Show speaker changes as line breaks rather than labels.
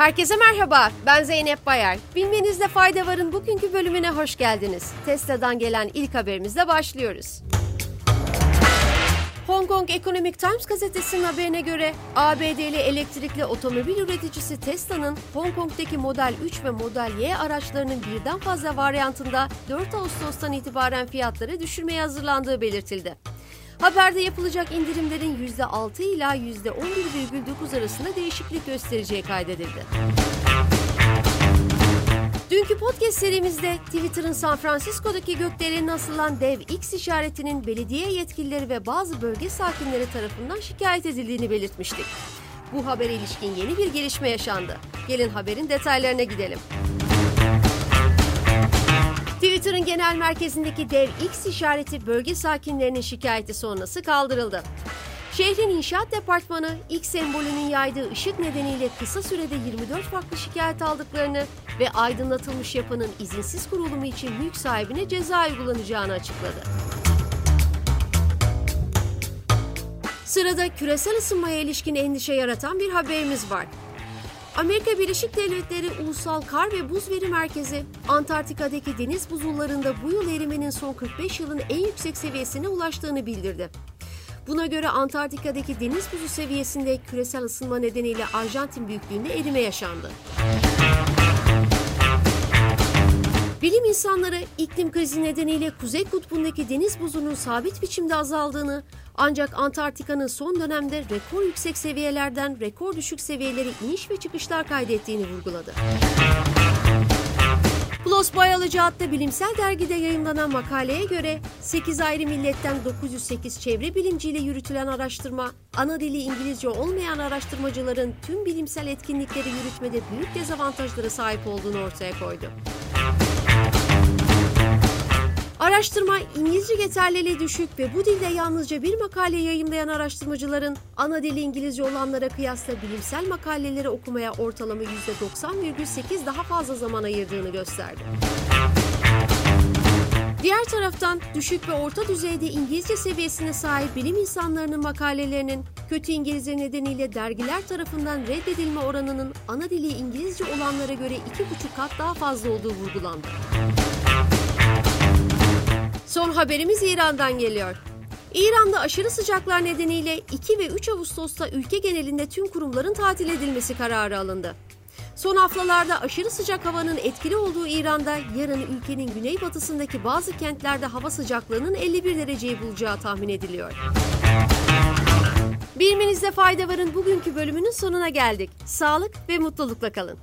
Herkese merhaba, ben Zeynep Bayar. Bilmenizde fayda varın bugünkü bölümüne hoş geldiniz. Tesla'dan gelen ilk haberimizle başlıyoruz. Hong Kong Economic Times gazetesinin haberine göre ABD'li elektrikli otomobil üreticisi Tesla'nın Hong Kong'daki Model 3 ve Model Y araçlarının birden fazla varyantında 4 Ağustos'tan itibaren fiyatları düşürmeye hazırlandığı belirtildi. Haberde yapılacak indirimlerin %6 ila %11,9 arasında değişiklik göstereceği kaydedildi. Dünkü podcast serimizde Twitter'ın San Francisco'daki gökdelenine asılan dev X işaretinin belediye yetkilileri ve bazı bölge sakinleri tarafından şikayet edildiğini belirtmiştik. Bu habere ilişkin yeni bir gelişme yaşandı. Gelin haberin detaylarına gidelim. Genel merkezindeki dev X işareti bölge sakinlerinin şikayeti sonrası kaldırıldı. Şehrin inşaat departmanı X sembolünün yaydığı ışık nedeniyle kısa sürede 24 farklı şikayet aldıklarını ve aydınlatılmış yapının izinsiz kurulumu için mülk sahibine ceza uygulanacağını açıkladı. Sırada küresel ısınmaya ilişkin endişe yaratan bir haberimiz var. Amerika Birleşik Devletleri Ulusal Kar ve Buz Veri Merkezi, Antarktika'daki deniz buzullarında bu yıl erimenin son 45 yılın en yüksek seviyesine ulaştığını bildirdi. Buna göre Antarktika'daki deniz buzu seviyesinde küresel ısınma nedeniyle Arjantin büyüklüğünde erime yaşandı. Bilim insanları iklim krizi nedeniyle Kuzey Kutbu'ndaki deniz buzunun sabit biçimde azaldığını ancak Antarktika'nın son dönemde rekor yüksek seviyelerden rekor düşük seviyelere iniş ve çıkışlar kaydettiğini vurguladı. PLOS Biology adlı bilimsel dergide yayınlanan makaleye göre 8 ayrı milletten 908 çevre bilimciyle yürütülen araştırma, ana dili İngilizce olmayan araştırmacıların tüm bilimsel etkinlikleri yürütmede büyük dezavantajlara sahip olduğunu ortaya koydu. Araştırma İngilizce yeterliliği düşük ve bu dilde yalnızca bir makale yayınlayan araştırmacıların ana dili İngilizce olanlara kıyasla bilimsel makaleleri okumaya ortalama %90,8 daha fazla zaman ayırdığını gösterdi. Diğer taraftan düşük ve orta düzeyde İngilizce seviyesine sahip bilim insanlarının makalelerinin kötü İngilizce nedeniyle dergiler tarafından reddedilme oranının ana dili İngilizce olanlara göre 2,5 kat daha fazla olduğu vurgulandı. Son haberimiz İran'dan geliyor. İran'da aşırı sıcaklar nedeniyle 2 ve 3 Ağustos'ta ülke genelinde tüm kurumların tatil edilmesi kararı alındı. Son haftalarda aşırı sıcak havanın etkili olduğu İran'da yarın ülkenin güneybatısındaki bazı kentlerde hava sıcaklığının 51 dereceyi bulacağı tahmin ediliyor. Bilmenizde fayda varın bugünkü bölümünün sonuna geldik. Sağlık ve mutlulukla kalın.